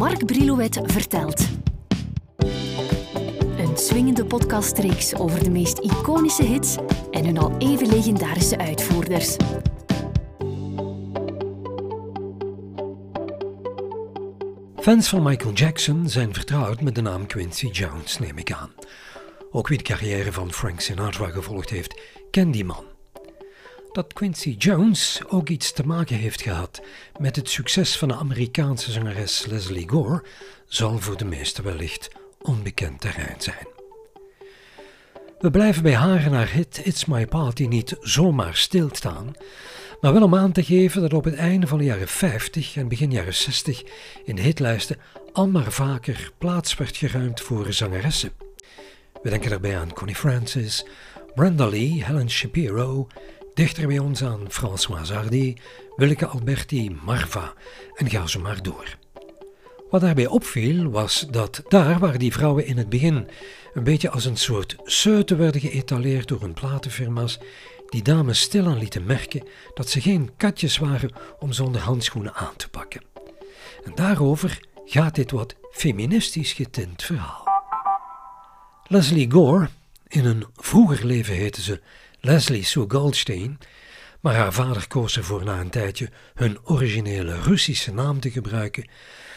Mark Brilouet vertelt. Een swingende podcastreeks over de meest iconische hits en hun al even legendarische uitvoerders. Fans van Michael Jackson zijn vertrouwd met de naam Quincy Jones, neem ik aan. Ook wie de carrière van Frank Sinatra gevolgd heeft, kent die man. Dat Quincy Jones ook iets te maken heeft gehad met het succes van de Amerikaanse zangeres Leslie Gore, zal voor de meesten wellicht onbekend terrein zijn. We blijven bij haar en haar hit It's My Party niet zomaar stilstaan, maar wel om aan te geven dat op het einde van de jaren 50 en begin jaren 60 in de hitlijsten al maar vaker plaats werd geruimd voor zangeressen. We denken daarbij aan Connie Francis, Brenda Lee, Helen Shapiro, dichter bij ons aan François Hardy, Willeke Alberti, Marva en ga zo maar door. Wat daarbij opviel was dat daar waar die vrouwen in het begin een beetje als een soort seuten werden geëtaleerd door hun platenfirma's, die dames stilaan lieten merken dat ze geen katjes waren om zonder handschoenen aan te pakken. En daarover gaat dit wat feministisch getint verhaal. Leslie Gore, in een vroeger leven heette ze Leslie Sue Goldstein, maar haar vader koos ervoor na een tijdje hun originele Russische naam te gebruiken,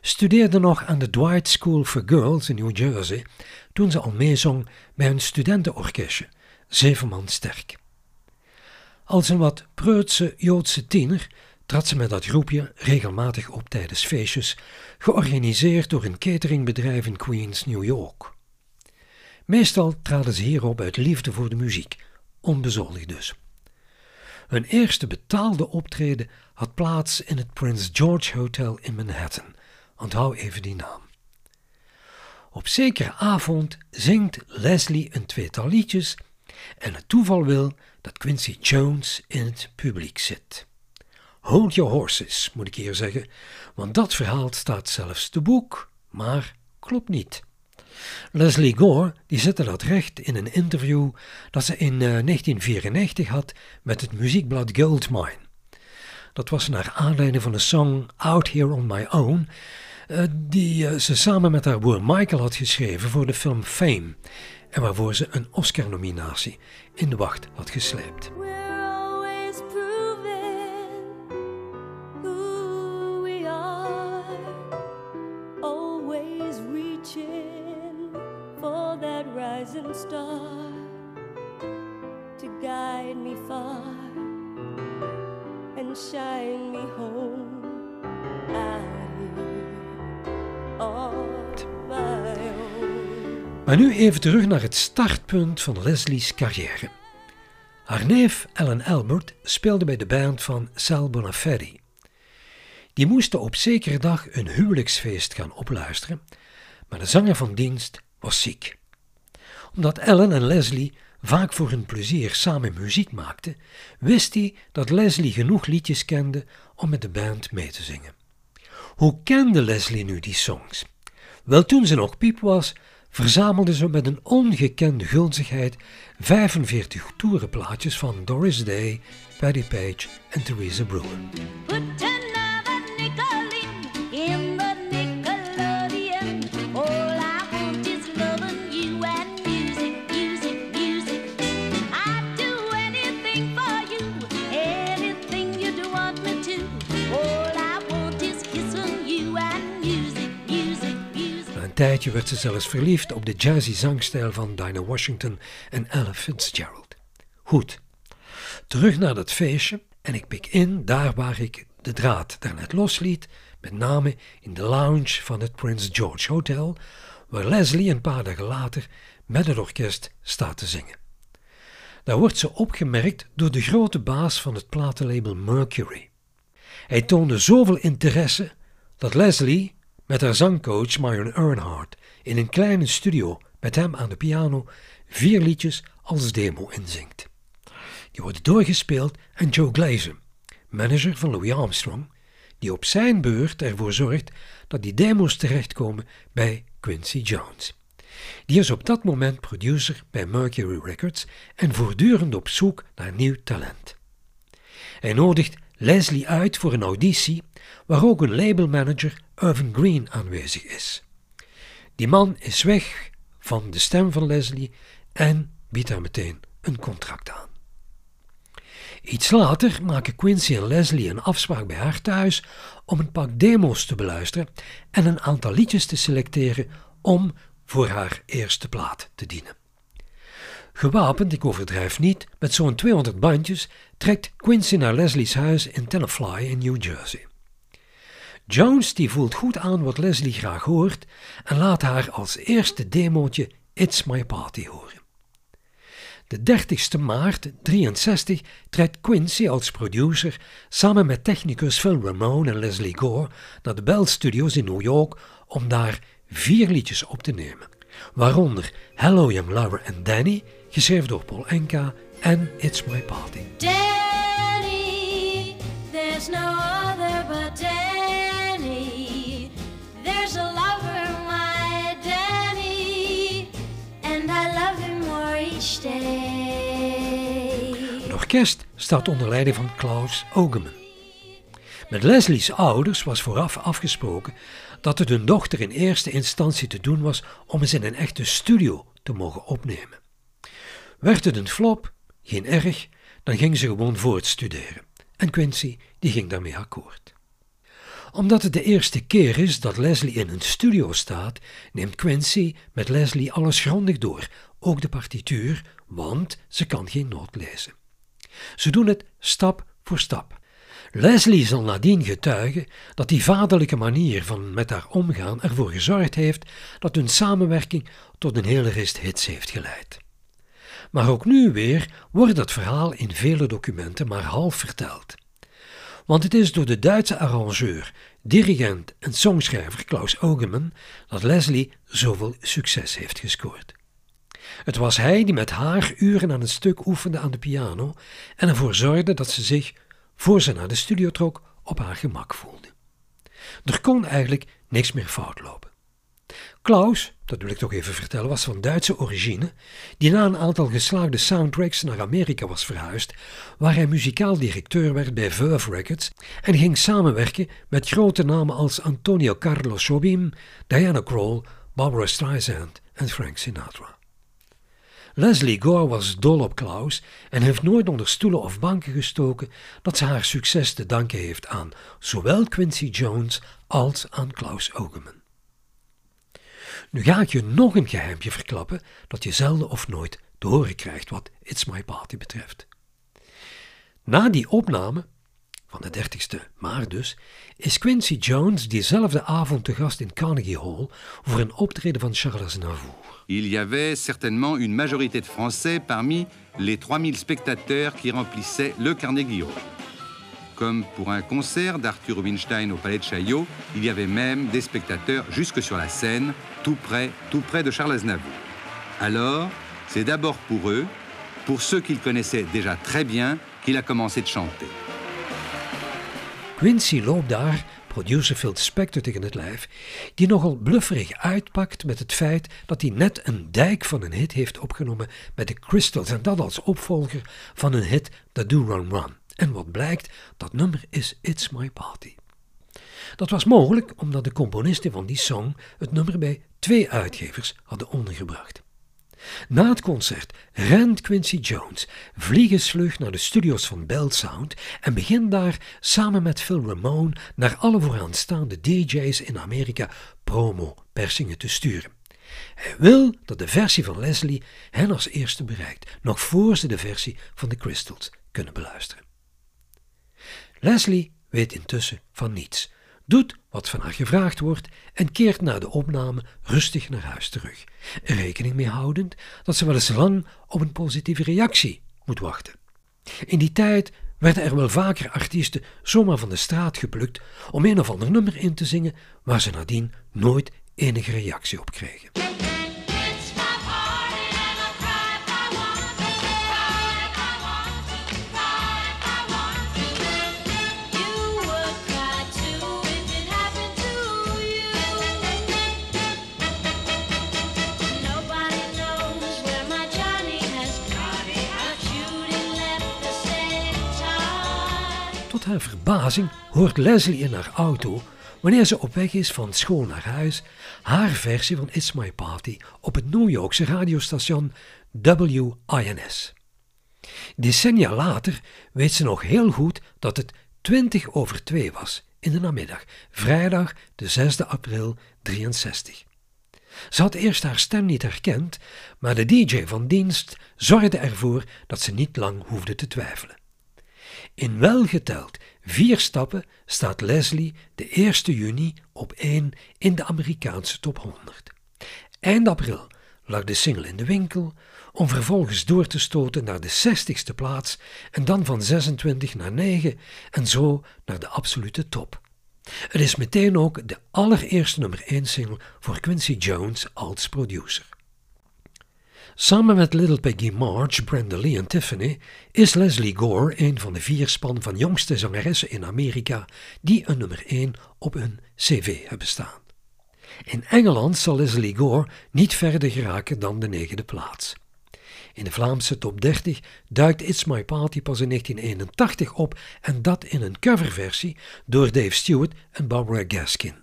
studeerde nog aan de Dwight School for Girls in New Jersey toen ze al meezong bij een studentenorkestje, zeven man sterk. Als een wat preutse Joodse tiener trad ze met dat groepje regelmatig op tijdens feestjes, georganiseerd door een cateringbedrijf in Queens, New York. Meestal traden ze hierop uit liefde voor de muziek, onbezoldigd dus. Hun eerste betaalde optreden had plaats in het Prince George Hotel in Manhattan. Onthoud even die naam. Op zekere avond zingt Leslie een tweetal liedjes en het toeval wil dat Quincy Jones in het publiek zit. Hold your horses, moet ik hier zeggen, want dat verhaal staat zelfs te boek, maar klopt niet. Leslie Gore die zette dat recht in een interview dat ze in 1994 eh, had met het muziekblad Goldmine. Dat was naar aanleiding van de song Out Here on My Own, uh, die uh, ze samen met haar broer Michael had geschreven voor de film Fame en waarvoor ze een Oscar-nominatie in de wacht had gesleept. Shine me home Maar nu even terug naar het startpunt van Leslie's carrière. Haar neef Ellen Albert speelde bij de band van Sal Bonaferi. Die moesten op zekere dag een huwelijksfeest gaan opluisteren, maar de zanger van dienst was ziek. Omdat Ellen en Leslie vaak voor hun plezier samen muziek maakten, wist hij dat Leslie genoeg liedjes kende om met de band mee te zingen. Hoe kende Leslie nu die songs? Wel, toen ze nog piep was, verzamelde ze met een ongekende gulzigheid 45 toerenplaatjes van Doris Day, Patty Page en Theresa Brewer. Tijdje werd ze zelfs verliefd op de jazzy zangstijl van Dinah Washington en Ella Fitzgerald. Goed, terug naar dat feestje en ik pik in daar waar ik de draad daarnet losliet, met name in de lounge van het Prince George Hotel, waar Leslie een paar dagen later met het orkest staat te zingen. Daar wordt ze opgemerkt door de grote baas van het platenlabel Mercury. Hij toonde zoveel interesse dat Leslie, met haar zangcoach Myron Earnhardt in een kleine studio met hem aan de piano vier liedjes als demo inzingt. Die worden doorgespeeld aan Joe Glazer, manager van Louis Armstrong, die op zijn beurt ervoor zorgt dat die demo's terechtkomen bij Quincy Jones. Die is op dat moment producer bij Mercury Records en voortdurend op zoek naar nieuw talent. Hij nodigt Leslie uit voor een auditie waar ook een labelmanager Irvin Green aanwezig is. Die man is weg van de stem van Leslie en biedt haar meteen een contract aan. Iets later maken Quincy en Leslie een afspraak bij haar thuis om een pak demo's te beluisteren en een aantal liedjes te selecteren om voor haar eerste plaat te dienen. Gewapend, ik overdrijf niet, met zo'n 200 bandjes trekt Quincy naar Leslie's huis in Tenafly in New Jersey. Jones die voelt goed aan wat Leslie graag hoort en laat haar als eerste demootje It's My Party horen. De 30 maart 63 trekt Quincy als producer samen met technicus Phil Ramone en Leslie Gore naar de Bell Studios in New York om daar vier liedjes op te nemen, waaronder Hello Young Lover and Danny, geschreven door Paul Enka en It's My Party. Danny, there's no other but Danny. There's a lover, my Danny, and I love him more each day. Het orkest staat onder leiding van Klaus Ogeman. Met Leslie's ouders was vooraf afgesproken dat het hun dochter in eerste instantie te doen was om eens in een echte studio te mogen opnemen. Werd het een flop, geen erg, dan ging ze gewoon voortstuderen. En Quincy die ging daarmee akkoord. Omdat het de eerste keer is dat Leslie in een studio staat, neemt Quincy met Leslie alles grondig door, ook de partituur, want ze kan geen noot lezen. Ze doen het stap voor stap. Leslie zal nadien getuigen dat die vaderlijke manier van met haar omgaan ervoor gezorgd heeft dat hun samenwerking tot een hele rest hits heeft geleid. Maar ook nu weer wordt dat verhaal in vele documenten maar half verteld. Want het is door de Duitse arrangeur, dirigent en songschrijver Klaus Ogeman dat Leslie zoveel succes heeft gescoord. Het was hij die met haar uren aan een stuk oefende aan de piano en ervoor zorgde dat ze zich, voor ze naar de studio trok, op haar gemak voelde. Er kon eigenlijk niks meer fout lopen. Klaus, dat wil ik toch even vertellen, was van Duitse origine, die na een aantal geslaagde soundtracks naar Amerika was verhuisd, waar hij muzikaal directeur werd bij Verve Records en ging samenwerken met grote namen als Antonio Carlos Jobim, Diana Krall, Barbara Streisand en Frank Sinatra. Leslie Gore was dol op Klaus en heeft nooit onder stoelen of banken gestoken dat ze haar succes te danken heeft aan zowel Quincy Jones als aan Klaus Ogeman. Nu ga ik je nog een geheimpje verklappen dat je zelden of nooit te horen krijgt wat It's My Party betreft. Na die opname, van de 30ste maart dus, is Quincy Jones diezelfde avond te gast in Carnegie Hall voor een optreden van Charles Aznavour. Il y avait certainement une majorité de Français parmi les 3000 spectateurs qui remplissaient le Carnegie Hall. Comme pour un concert d'Arthur Rubinstein au Palais de Chaillot, il y avait même des spectateurs jusque sur la scène, tout près, tout près de Charles Aznavour. Alors, c'est d'abord pour eux, pour ceux qu'il connaissait déjà très bien, qu'il a commencé de chanter. Quincy loopt daar producer Phil Spector tegen het lijf, die nogal blufferig uitpakt met het feit dat hij net een dijk van een hit heeft opgenomen met de Crystals en dat als opvolger van een hit The Do Run Run. En wat blijkt, dat nummer is It's My Party. Dat was mogelijk omdat de componisten van die song het nummer bij twee uitgevers hadden ondergebracht. Na het concert rent Quincy Jones vliegensvlug naar de studio's van Bell Sound en begint daar samen met Phil Ramone naar alle vooraanstaande DJ's in Amerika promo-persingen te sturen. Hij wil dat de versie van Leslie hen als eerste bereikt, nog voor ze de versie van de Crystals kunnen beluisteren. Leslie weet intussen van niets, doet wat van haar gevraagd wordt en keert na de opname rustig naar huis terug, er rekening mee houdend dat ze wel eens lang op een positieve reactie moet wachten. In die tijd werden er wel vaker artiesten zomaar van de straat geplukt om een of ander nummer in te zingen waar ze nadien nooit enige reactie op kregen. Tot haar verbazing hoort Leslie in haar auto, wanneer ze op weg is van school naar huis, haar versie van It's My Party op het New Yorkse radiostation WINS. Decennia later weet ze nog heel goed dat het 20 over 2 was in de namiddag, vrijdag de 6 april 63. Ze had eerst haar stem niet herkend, maar de DJ van dienst zorgde ervoor dat ze niet lang hoefde te twijfelen. In welgeteld vier stappen staat Leslie de 1 juni op 1 in de Amerikaanse top 100. Eind april lag de single in de winkel, om vervolgens door te stoten naar de 60ste plaats en dan van 26 naar 9 en zo naar de absolute top. Het is meteen ook de allereerste nummer 1 single voor Quincy Jones als producer. Samen met Little Peggy March, Brenda Lee en Tiffany is Leslie Gore een van de vier span van jongste zangeressen in Amerika die een nummer 1 op hun cv hebben staan. In Engeland zal Leslie Gore niet verder geraken dan de negende plaats. In de Vlaamse top 30 duikt It's My Party pas in 1981 op en dat in een coverversie door Dave Stewart en Barbara Gaskin.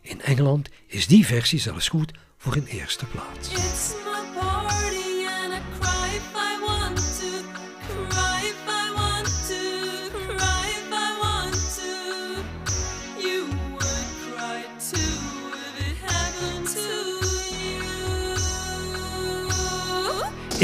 In Engeland is die versie zelfs goed voor een eerste plaats.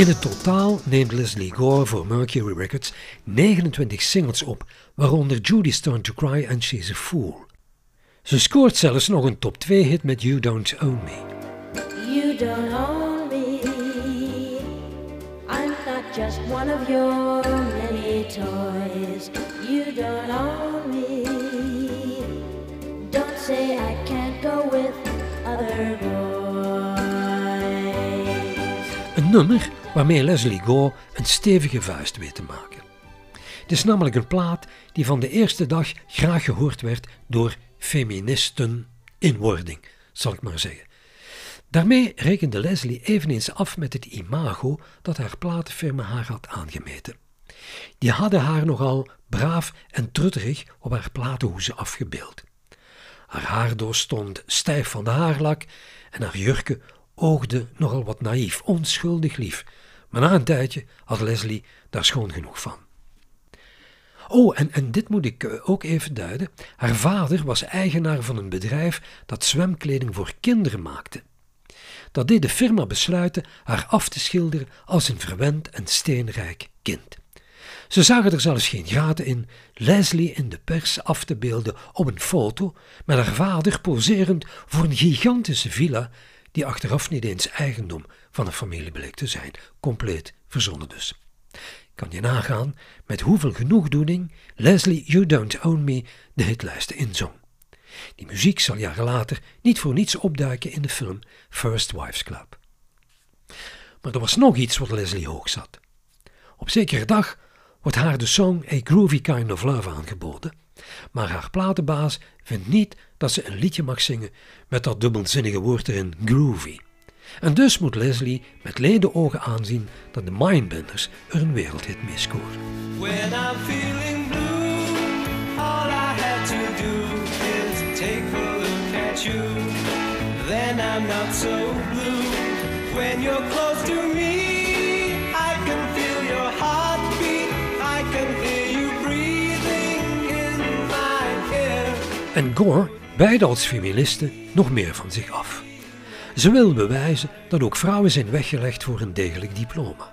In het totaal neemt Leslie Gore voor Mercury Records 29 singles op, waaronder Judy's Turn to Cry en She's a Fool. Ze scoort zelfs nog een top 2 hit met You Don't Own Me. You don't own me. I'm not just one of your many toys. You don't own me. Don't say I can't go with other boys. Een nummer waarmee Leslie Gore een stevige vuist weet te maken. Het is namelijk een plaat die van de eerste dag graag gehoord werd door feministen in wording, zal ik maar zeggen. Daarmee rekende Leslie eveneens af met het imago dat haar platenfirma haar had aangemeten. Die hadden haar nogal braaf en trutterig op haar platenhoezen afgebeeld. Haar haardoos stond stijf van de haarlak en haar jurken oogde nogal wat naïef, onschuldig lief. Maar na een tijdje had Leslie daar schoon genoeg van. Oh, en, en dit moet ik eh, ook even duiden. Haar vader was eigenaar van een bedrijf dat zwemkleding voor kinderen maakte. Dat deed de firma besluiten haar af te schilderen als een verwend en steenrijk kind. Ze zagen er zelfs geen gaten in Leslie in de pers af te beelden op een foto met haar vader poserend voor een gigantische villa die achteraf niet eens eigendom van een familie bleek te zijn, compleet verzonnen dus. Kan je nagaan met hoeveel genoegdoening Leslie You Don't Own Me de hitlijsten inzong. Die muziek zal jaren later niet voor niets opduiken in de film First Wives Club. Maar er was nog iets wat Leslie hoog zat. Op zekere dag wordt haar de song A Groovy Kind of Love aangeboden, maar haar platenbaas vindt niet dat ze een liedje mag zingen met dat dubbelzinnige woord erin groovy. En dus moet Leslie met leden ogen aanzien dat de Mindbenders er een wereldhit mee scoren. When I'm feeling blue, all I had to do is take a look at you. Then I'm not so blue. When you're close to me, En Gore beide als feministen nog meer van zich af. Ze wil bewijzen dat ook vrouwen zijn weggelegd voor een degelijk diploma.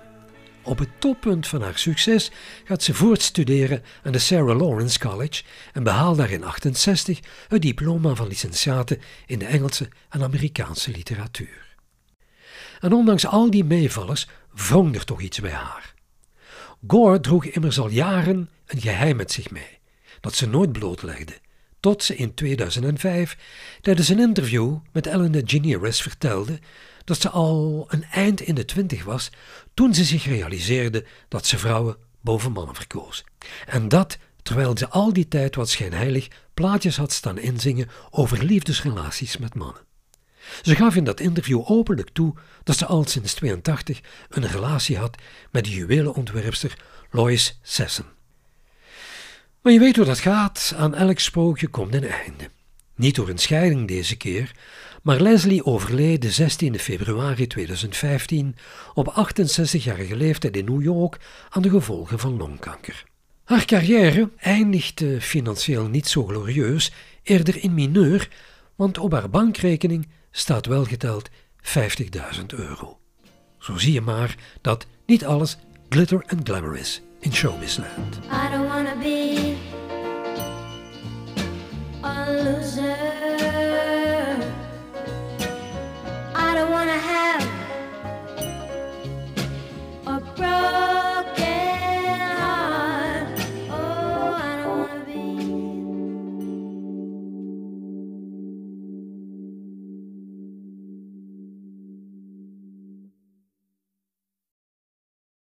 Op het toppunt van haar succes gaat ze voortstuderen aan de Sarah Lawrence College en behaalt daar in 68 het diploma van licentiate in de Engelse en Amerikaanse literatuur. En ondanks al die meevallers wrong er toch iets bij haar. Gore droeg immers al jaren een geheim met zich mee, dat ze nooit blootlegde, tot ze in 2005 tijdens een interview met Ellen DeGeneres vertelde dat ze al een eind in de twintig was toen ze zich realiseerde dat ze vrouwen boven mannen verkoos. En dat terwijl ze al die tijd wat schijnheilig plaatjes had staan inzingen over liefdesrelaties met mannen. Ze gaf in dat interview openlijk toe dat ze al sinds 82 een relatie had met de juwelenontwerpster Lois Sesson. Maar je weet hoe dat gaat, aan elk sprookje komt een einde. Niet door een scheiding deze keer, maar Leslie overleed de 16 februari 2015 op 68-jarige leeftijd in New York aan de gevolgen van longkanker. Haar carrière eindigde financieel niet zo glorieus, eerder in mineur, want op haar bankrekening staat wel geteld 50.000 euro. Zo zie je maar dat niet alles glitter en glamour is in showbizland. I don't wanna be loser.